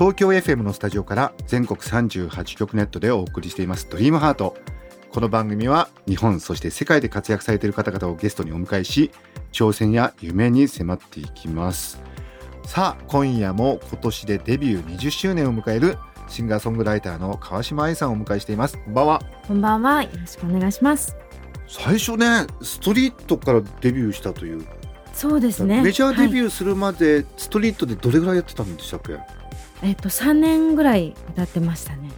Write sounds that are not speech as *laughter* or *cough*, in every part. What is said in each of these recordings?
東京 FM のスタジオから全国38局ネットでお送りしていますドリームハート。この番組は日本そして世界で活躍されている方々をゲストにお迎えし挑戦や夢に迫っていきます。さあ今夜も今年でデビュー20周年を迎えるシンガーソングライターの川島愛さんをお迎えしています。こんばんは。こんばんは。よろしくお願いします。最初ねストリートからデビューしたという。そうですね。メジャーデビューするまでストリートでどれぐらいやってたんでしたっけ、はいえっと3年ぐらい歌ってましたね。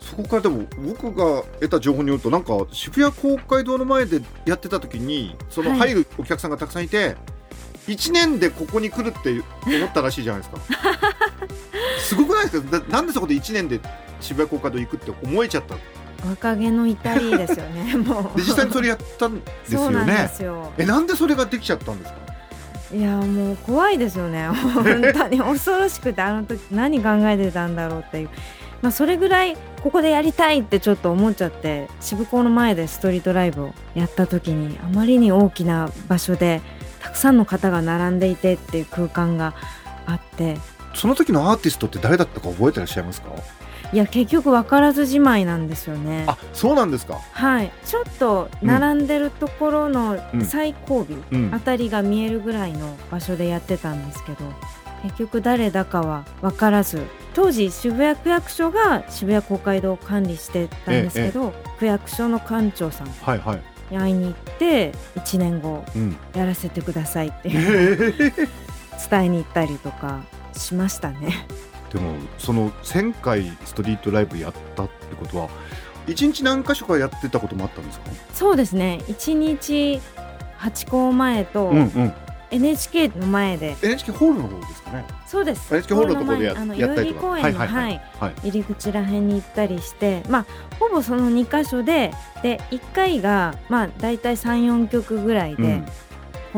そこからでも僕が得た情報によるとなんか渋谷公会堂の前でやってた時にその入るお客さんがたくさんいて、はい、1年でここに来るって思ったらしいじゃないですか。*laughs* すごくないですか？なんでそこで1年で渋谷公会堂行くって思えちゃった若気の至りですよねもう。実際にそれやったんですよね。えなんでそれができちゃったんですか？いやもう怖いですよね。*laughs* 本当に。恐ろしくてあの時何考えてたんだろうっていう、まあ、それぐらいここでやりたいってちょっと思っちゃって渋港の前でストリートライブをやった時にあまりに大きな場所でたくさんの方が並んでいてっていう空間があって。その時のアーティストって誰だったか覚えてらっしゃいますか？いや結局分からずじまいなんですよね。あそうなんですか？はい。ちょっと並んでるところの最後尾あたりが見えるぐらいの場所でやってたんですけど、結局誰だかは分からず。当時渋谷区役所が渋谷公会堂を管理してたんですけど、ええ、区役所の館長さんに会いに行って1年後やらせてくださいっていう、うん、伝えに行ったりとかしましたね。でもその1000回ストリートライブやったってことは1日何箇所かやってたこともあったんですか？そうですね。1日8校前と、うんうん。NHK の前で。NHK ホールの方ですかね。そうです。NHK ホールのところでやあの代々木公園の、はいはいはい、入り口らへんに行ったりしてまあほぼその2箇所でで1回がまあ大体34曲ぐらいで、うん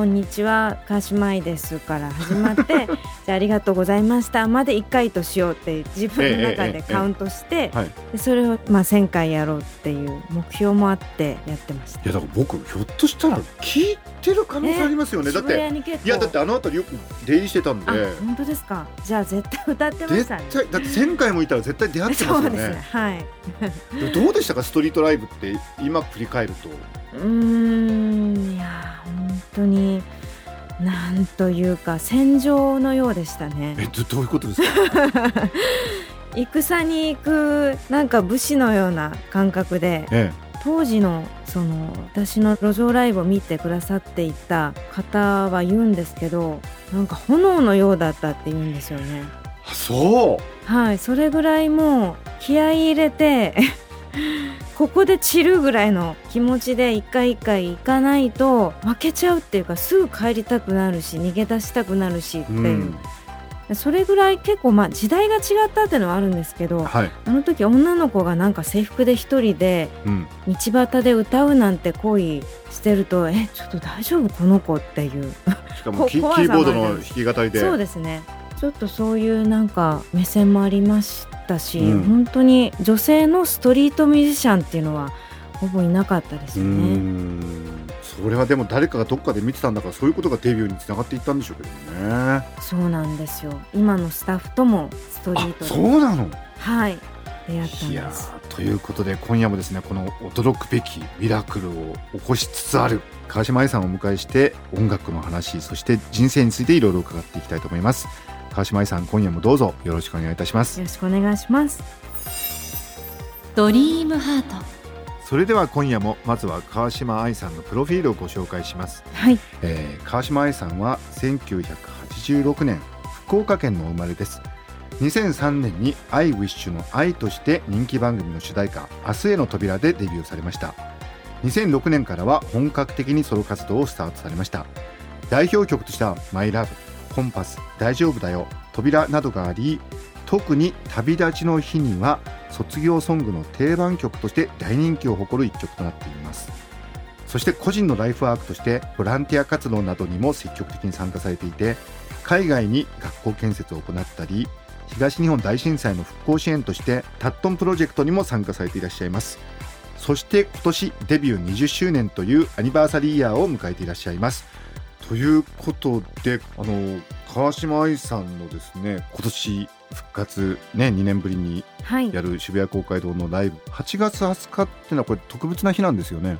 こんにちは。川島愛ですから始まって *laughs* じゃあありがとうございましたまで1回としようって自分の中でカウントして、でそれをまあ1000回やろうっていう目標もあってやってました。いやだから僕ひょっとしたら聞いてる可能性ありますよね、だっていやだってあの辺りよく出入りしてたんで。本当ですか？じゃあ絶対歌ってましたね。だって1000回もいたら絶対出会ってますよね。ね。はい。どうでしたか？ストリートライブって今振り返ると。うんいや本当になんというか戦場のようでしたね。えどういうことですか？*laughs* 戦に行くなんか武士のような感覚で、ええ、当時のその私の路上ライブを見てくださっていた方は言うんですけどなんか炎のようだったって言うんですよね。そう。はいそれぐらいもう気合い入れてここで散るぐらいの気持ちで一回一回行かないと負けちゃうっていうかすぐ帰りたくなるし逃げ出したくなるしっていう。うん、それぐらい結構まあ時代が違ったっていうのはあるんですけど、はい、あの時女の子がなんか制服で一人で道端で歌うなんて行為してると、うん、えちょっと大丈夫この子っていう。しかもキー *laughs* ボードの弾き語りで。そうですねちょっとそういうなんか目線もありましたし、うん、本当に女性のストリートミュージシャンっていうのはほぼいなかったですよね。それはでも誰かがどっかで見てたんだからそういうことがデビューにつながっていったんでしょうけどね。そうなんですよ。今のスタッフともストリートそうなの。はい。出会ったんですということで今夜もですねこの驚くべきミラクルを起こしつつある川島愛さんをお迎えして音楽の話そして人生についていろいろ伺っていきたいと思います。川島愛さん今夜もどうぞよろしくお願いいたします。よろしくお願いします。ドリームハート。それでは今夜もまずは川島愛さんのプロフィールをご紹介します。はい、えー、川島愛さんは1986年福岡県の生まれです。2003年に「アイウィッシュの愛として人気番組の主題歌「明日への扉」でデビューされました。2006年からは本格的にソロ活動をスタートされました。代表曲としては「マイラブコンパス大丈夫だよ扉などがあり特に旅立ちの日には卒業ソングの定番曲として大人気を誇る一曲となっています。そして個人のライフワークとしてボランティア活動などにも積極的に参加されていて海外に学校建設を行ったり東日本大震災の復興支援としてタットンプロジェクトにも参加されていらっしゃいます。そして今年デビュー20周年というアニバーサリーイヤーを迎えていらっしゃいます。ということであの川島愛さんのですね今年復活ね2年ぶりにはい。やる渋谷公会堂のライブ8月20日っていうのはこれ特別な日なんですよね。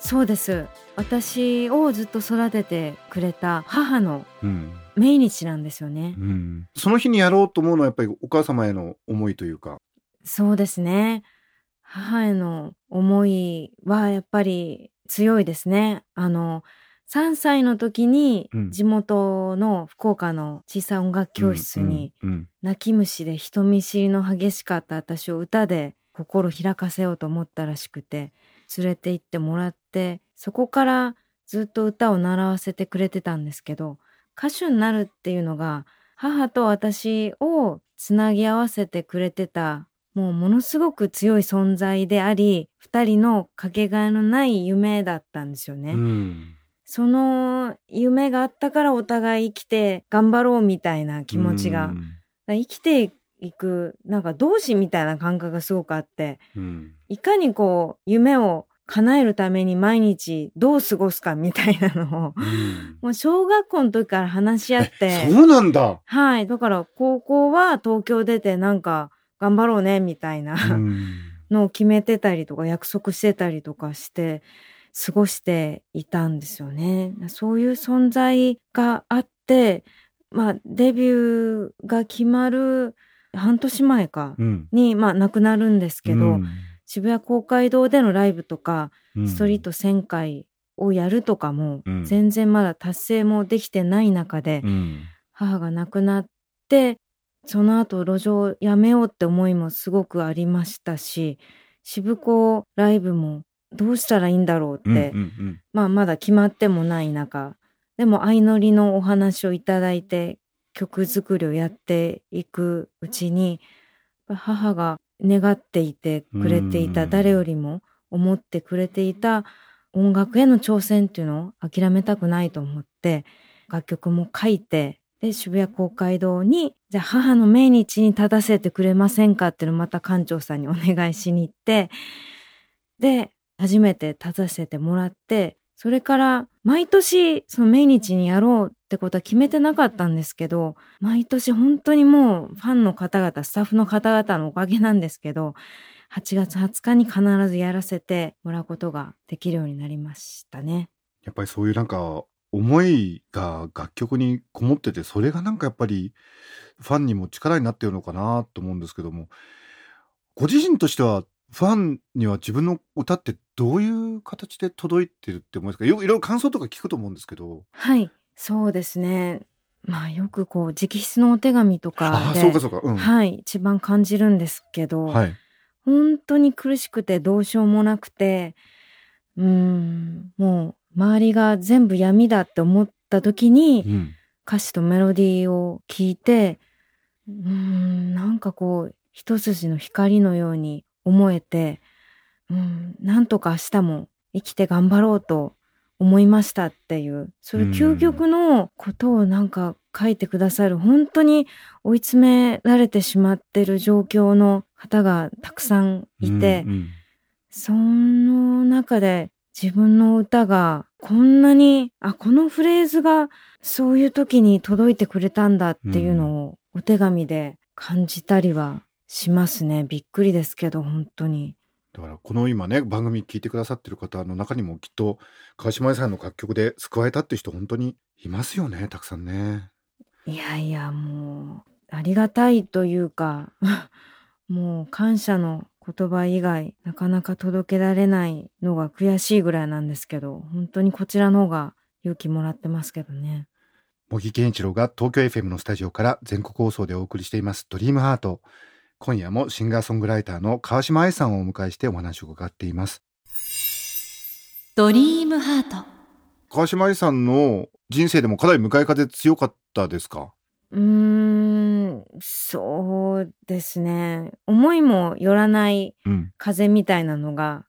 そうです。私をずっと育ててくれた母のうん。命日なんですよね。うん、その日にやろうと思うのはやっぱりお母様への思いというか。そうですね。母への思いはやっぱり強いですね。あの3歳の時にうん。地元の福岡の小さい音楽教室に泣き虫で人見知りの激しかった私を歌で心開かせようと思ったらしくて連れて行ってもらってそこからずっと歌を習わせてくれてたんですけど歌手になるっていうのが母と私をつなぎ合わせてくれてたもうものすごく強い存在であり二人のかけがえのない夢だったんですよね。うんその夢があったからお互い生きて頑張ろうみたいな気持ちが。うん。生きていくなんか同志みたいな感覚がすごくあって。うん。いかにこう夢を叶えるために毎日どう過ごすかみたいなのをうん。もう小学校の時から話し合って。そうなんだ。はい。だから高校は東京出てなんか頑張ろうねみたいなうん。のを決めてたりとか約束してたりとかして過ごしていたんですよね。そういう存在があって、まあデビューが決まる半年前かうん。に、まあ亡くなるんですけど、うん。渋谷公会堂でのライブとか、うん。ストリート1000回をやるとかも、うん。全然まだ達成もできてない中で、うん。母が亡くなってその後路上をやめようって思いもすごくありましたし渋子ライブもどうしたらいいんだろうって、うんうんまあまだ決まってもない中。でも相乗りのお話をいただいて曲作りをやっていくうちに母が願っていてくれていたうん。誰よりも思ってくれていた音楽への挑戦っていうのを諦めたくないと思って楽曲も書いてで渋谷公会堂にじゃあ母の命日に立たせてくれませんかっていうのをまた館長さんにお願いしに行ってで初めて立たせてもらってそれから毎年その命日にやろうってことは決めてなかったんですけど毎年本当にもうファンの方々スタッフの方々のおかげなんですけど8月20日に必ずやらせてもらうことができるようになりましたね。やっぱりそういうなんか思いが楽曲にこもっててそれがなんかやっぱりファンにも力になってるのかなと思うんですけどもご自身としてはファンには自分の歌ってどういう形で届いてるって思うんですか？よいろいろ感想とか聞くと思うんですけど。はい、そうですね。まあよくこう直筆のお手紙とかでそうかそうか。うん。はい、一番感じるんですけど、はい。本当に苦しくてどうしようもなくて、うーん、もう周りが全部闇だって思った時にうん。歌詞とメロディーを聞いて、うーん、なんかこう一筋の光のように思えて、うん、なんとか明日も生きて頑張ろうと思いましたっていう、そういう究極のことをなんか書いてくださる、本当に追い詰められてしまってる状況の方がたくさんいて、うんうん。その中で自分の歌がこんなに、あ、このフレーズがそういう時に届いてくれたんだっていうのをお手紙で感じたりはしますね。びっくりですけど、本当に。だからこの今ね番組聞いてくださってる方の中にもきっと川島愛さんの楽曲で救われたって人本当にいますよねたくさんね。いやいや、もう、ありがたいというか、*laughs* もう感謝の言葉以外、なかなか届けられないのが悔しいぐらいなんですけど、本当にこちらの方が勇気もらってますけどね。茂木健一郎が東京 FM のスタジオから全国放送でお送りしています「ドリームハート今夜もシンガーソングライターの川島愛さんをお迎えしてお話を伺っていますドリームハート川島愛さんの人生でもかなり向かい風強かったですか？うーん、そうですね。思いもよらないうん。風みたいなのが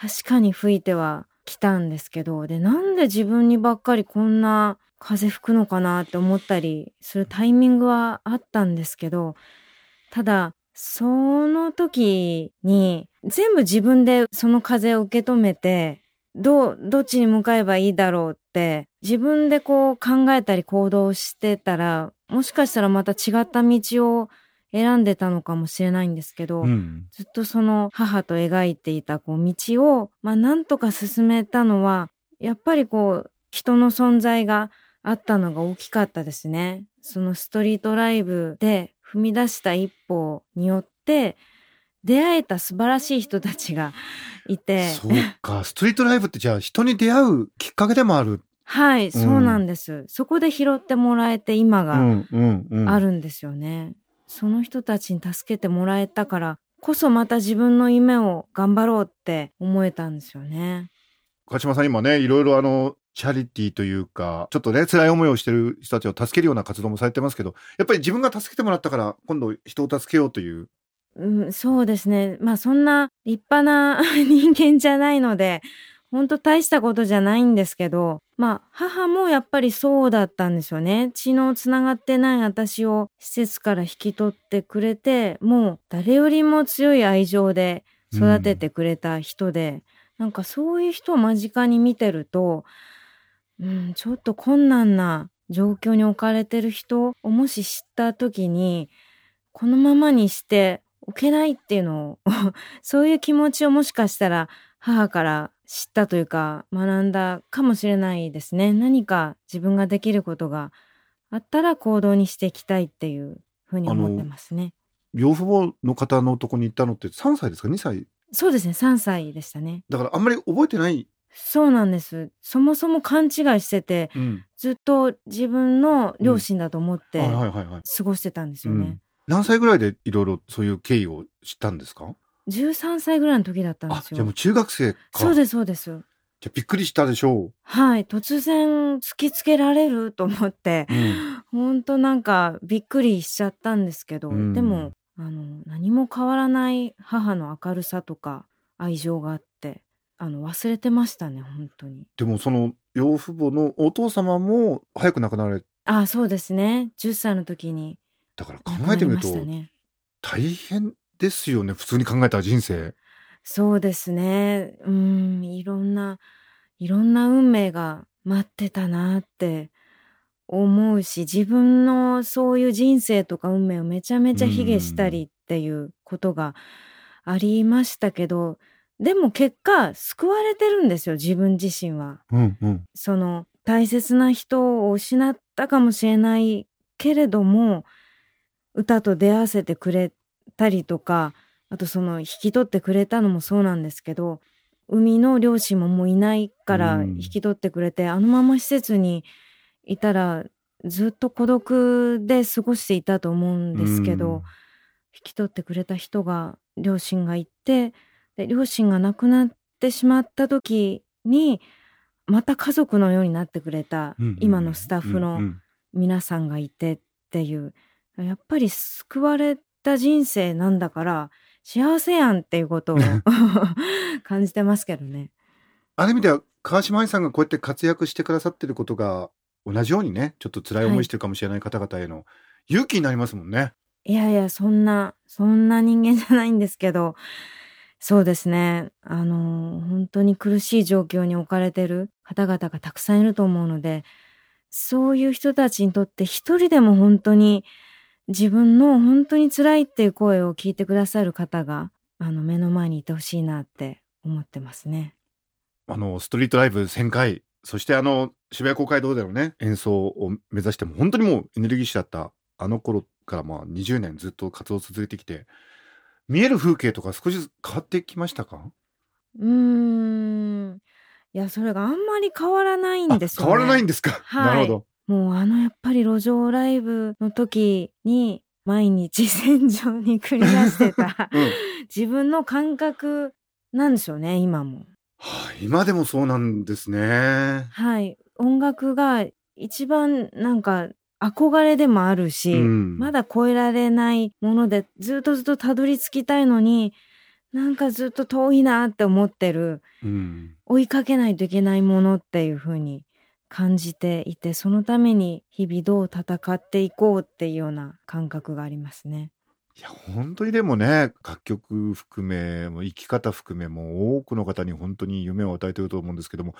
確かに吹いてはきたんですけど、で、なんで自分にばっかりこんな風吹くのかなって思ったりするタイミングはあったんですけど、ただ、その時に全部自分でその風を受け止めて、どう、どっちに向かえばいいだろうって、自分でこう考えたり行動してたら、もしかしたらまた違った道を選んでたのかもしれないんですけど、うん。ずっとその母と描いていたこう道を、まあなんとか進めたのは、やっぱりこう人の存在があったのが大きかったですね。そのストリートライブで踏み出した一歩によって、出会えた素晴らしい人たちがいて、そうか。ストリートライブってじゃあ人に出会うきっかけでもある。はい、そうなんです。そこで拾ってもらえて今がうんうんうん。あるんですよね。その人たちに助けてもらえたからこそまた自分の夢を頑張ろうって思えたんですよね。鹿島さん今ね、いろいろあの、チャリティーというか、ちょっとね、辛い思いをしてる人たちを助けるような活動もされてますけど、やっぱり自分が助けてもらったから、今度人を助けようという。うん、そうですね。まあそんな立派な *laughs* 人間じゃないので、本当大したことじゃないんですけど、まあ母もやっぱりそうだったんですよね。血のつながってない私を施設から引き取ってくれて、もう誰よりも強い愛情で育ててくれた人で、なんかそういう人を間近に見てると、うん、ちょっと困難な状況に置かれてる人をもし知った時に、このままにしておけないっていうのを、*laughs* そういう気持ちをもしかしたら母から知ったというか学んだかもしれないですね。何か自分ができることがあったら行動にしていきたいっていうふうに思ってますね。養父母の方のとこに行ったのって3歳ですか ?2 歳そうですね、3歳でしたね。だからあんまり覚えてない。そうなんです。そもそも勘違いしてて、うん。ずっと自分の両親だと思って。過ごしてたんですよね。うん何歳ぐらいでいろいろそういう経緯を知ったんですか？13歳ぐらいの時だったんですよ。あじゃあもう中学生かそうです、そうです。じゃあびっくりしたでしょはい。突然突きつけられると思ってう、うん、ほんとなんかびっくりしちゃったんですけど、うんでも、あの、何も変わらない母の明るさとか愛情があって、あの、忘れてましたね、本当に。でもその養父母のお父様も早く亡くなられあ、そうですね。10歳の時にだから考えてみると。大変ですよね普通に考えたら人生そうですね。うん、いろんな、いろんな運命が待ってたなって思うし、自分のそういう人生とか運命をめちゃめちゃ卑下したりっていうことがありましたけど、でも結果救われてるんですよ、自分自身は。うんうん。その大切な人を失ったかもしれないけれども歌と出会わせてくれたりとかあとその引き取ってくれたのもそうなんですけど海の両親ももういないからうん。引き取ってくれて、あのまま施設にいたらずっと孤独で過ごしていたと思うんですけど、引き取ってくれた人が両親がいてで両親が亡くなってしまった時にまた家族のようになってくれたうんうん今のスタッフのん皆さんがいてっていうやっぱり救われた人生なんだから幸せやんっていうことを *laughs* 感じてますけどね。ある意味では川島愛さんがこうやって活躍してくださってることが同じようにねちょっと辛い思いしてるかもしれない方々への勇気になりますもんね。いやいや、そんな、そんな人間じゃないんですけど、そうですね。あの、本当に苦しい状況に置かれてる方々がたくさんいると思うので、そういう人たちにとって一人でも本当に自分の本当に辛いっていう声を聞いてくださる方が、あの、目の前にいてほしいなって思ってますね。あのストリートライブ1000回そしてあの渋谷公会堂でのね演奏を目指しても本当にもうエネルギッシュだったあの頃からまあ20年ずっと活動を続けてきて見える風景とか少しずつ変わってきましたか？うーん。いや、それがあんまり変わらないんですよね。あ変わらないんですか、はいなるほもうあのやっぱり路上ライブの時に毎日戦場に繰り出してたど、*laughs* うん自分の感覚なんでしょうね、今も。はあ今でもそうなんですね。はい。音楽が一番なんか憧れでもあるし、うん。まだ超えられないものでずっとずっとたどり着きたいのに、なんかずっと遠いなって思ってる、うん。追いかけないといけないものっていう風に感じていて、そのために日々どう戦っていこうっていうような感覚がありますね。いや本当にでもね楽曲含めもう生き方含めも多くの方に本当に夢を与えていると思うんですけども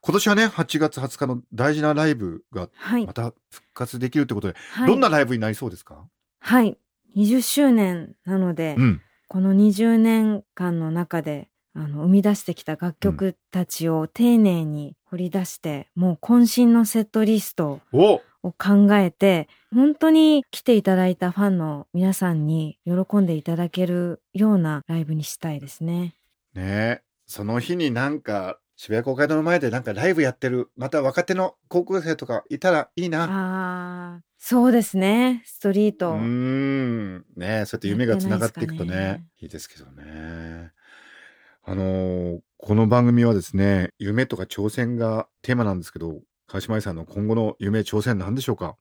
今年はね8月20日の大事なライブがはい。また復活できるということで、はい、どんなライブになりそうですか、はい。20周年なので、うんこの20年間の中であの生み出してきた楽曲たちを丁寧に掘り出して、もう渾身のセットリストおを考えて本当に来ていただいたファンの皆さんに喜んでいただけるようなライブにしたいですね。ねえその日になんか渋谷公会堂の前でなんかライブやってるまた若手の高校生とかいたらいいな。ああ、そうですね。ストリート。うーんねえそうやって夢がつながっていくとねねいいですけどね。あのーこの番組はですね夢とか挑戦がテーマなんですけど川島愛さんの今後の夢挑戦なんでしょうか？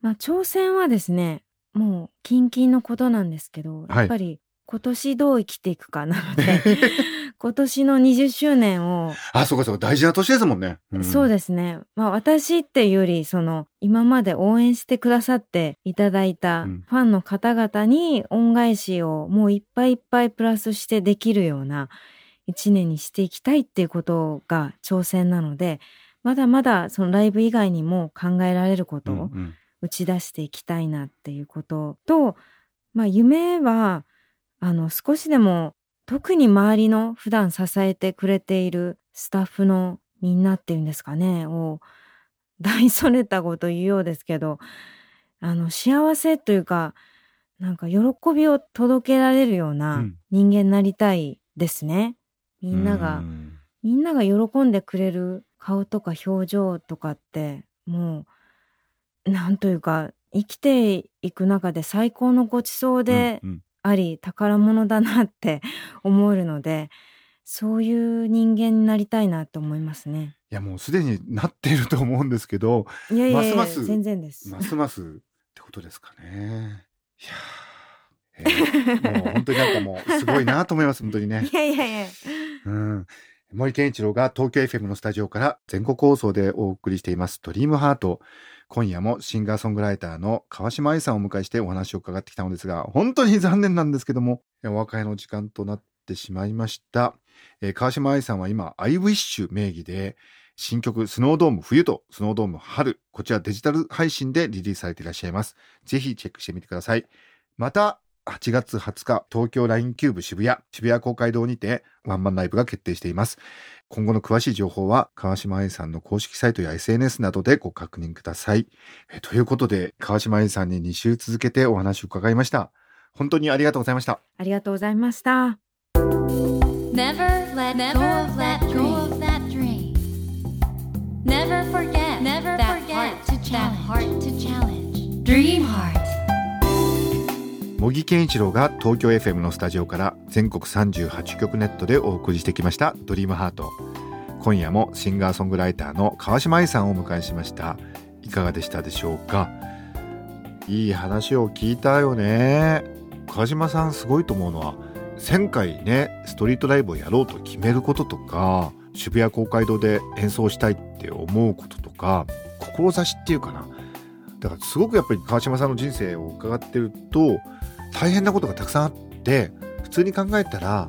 まあ挑戦はですね、もう近々のことなんですけど、はいやっぱり今年どう生きていくかなので、*laughs* 今年の20周年を、あそうかそうか大事な年ですもんね。そうですね。まあ私っていうより、その今まで応援してくださっていただいたうんファンの方々に恩返しをもういっぱいいっぱいプラスしてできるような一年にしていきたいっていうことが挑戦なので、まだまだそのライブ以外にも考えられることをうんうん。打ち出していきたいなっていうことと、まあ夢は、あの少しでも特に周りの普段支えてくれているスタッフのみんなっていうんですかね、を *laughs* 大それたこと言うようですけど、あの幸せというか、なんか喜びを届けられるよううなん。人間になりたいですね。みんながう、ん。みんなが喜んでくれる顔とか表情とかってもうなんというか生きていく中で最高のごちそうでうんうんあり、宝物だなって *laughs* 思えるのでそういう人間になりたいなと思いますね。いやもうすでになっていると思うんですけどいやいやいやますます全然です。ますますってことですかね。いやー、えーもう本当になんかもうすごいなと思います本当にね *laughs* い。やいやいやうん。森健一郎が東京 FM のスタジオから全国放送でお送りしていますドリームハート。今夜もシンガーソングライターの川島愛さんをお迎えしてお話を伺ってきたのですが、本当に残念なんですけども、お別れの時間となってしまいました。えー川島愛さんは今、アイウィッシュ名義で、新曲スノードーム冬とスノードーム春、こちらデジタル配信でリリースされていらっしゃいます。ぜひチェックしてみてください。また、8月20日、東京 LINE キューブ渋谷、渋谷公会堂にてワンマンライブが決定しています。今後の詳しい情報は、川島愛さんの公式サイトや SNS などでご確認ください。えということで、川島愛さんに2週続けてお話を伺いました。本当にありがとうございました。ありがとうございました。Never let go of that go of that dream. Never forget never that heart to challenge. Dream heart. 茂木健一郎が東京 FM のスタジオから全国38局ネットでお送りしてきました「ドリームハート。今夜もシンガーソングライターの川島愛さんをお迎えしました。いかがでしたでしょうか？いい話を聞いたよね。川島さんすごいと思うのは1000回ねストリートライブをやろうと決めることとか渋谷公会堂で演奏したいって思うこととか志っていうかな。だからすごくやっぱり川島さんの人生を伺ってると大変なことがたくさんあって普通に考えたら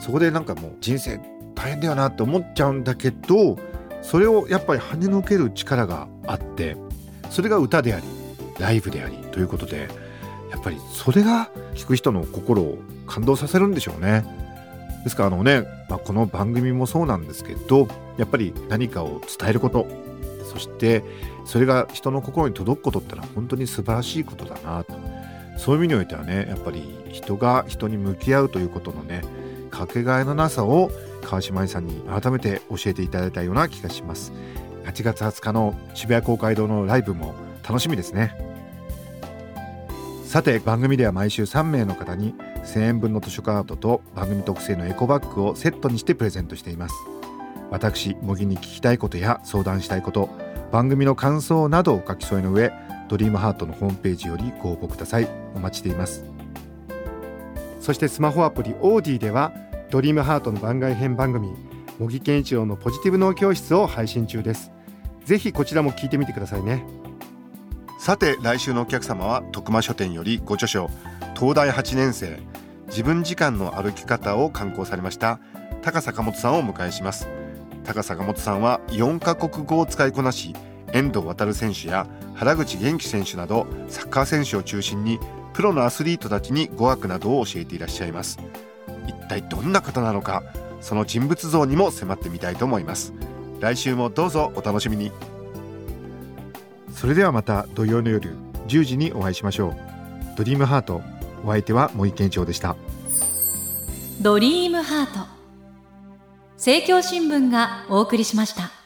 そこでなんかもう人生大変だよなって思っちゃうんだけどそれをやっぱり跳ねのける力があってそれが歌でありライブでありということでやっぱりそれが聴く人の心を感動させるんでしょうね。ですからあのね、まあ、この番組もそうなんですけどやっぱり何かを伝えることそしてそれが人の心に届くことってのは本当に素晴らしいことだなと。そういう意味においてはねやっぱり人が人に向き合うということのねかけがえのなさを川島愛さんに改めて教えていただいたような気がします。8月20日の渋谷公会堂のライブも楽しみですね。さて番組では毎週3名の方に1000円分の図書カードと番組特製のエコバッグをセットにしてプレゼントしています。私茂木に聞きたいことや相談したいこと番組の感想などを書き添えの上ドリームハートのホームページよりご応募ください。お待ちしています。そしてスマホアプリオーディではドリームハートの番外編番組茂木健一郎のポジティブ脳教室を配信中です。ぜひこちらも聞いてみてくださいね。さて来週のお客様は徳間書店よりご著書東大8年生自分時間の歩き方を刊行されました高坂本さんをお迎えします。高坂本さんは4カ国語を使いこなし遠藤航選手や原口元気選手などサッカー選手を中心にプロのアスリートたちに語学などを教えていらっしゃいます。一体どんな方なのかその人物像にも迫ってみたいと思います。来週もどうぞお楽しみに。それではまた土曜の夜10時にお会いしましょう。ドリームハートお相手は森健長でした。ドリームハート政教新聞がお送りしました。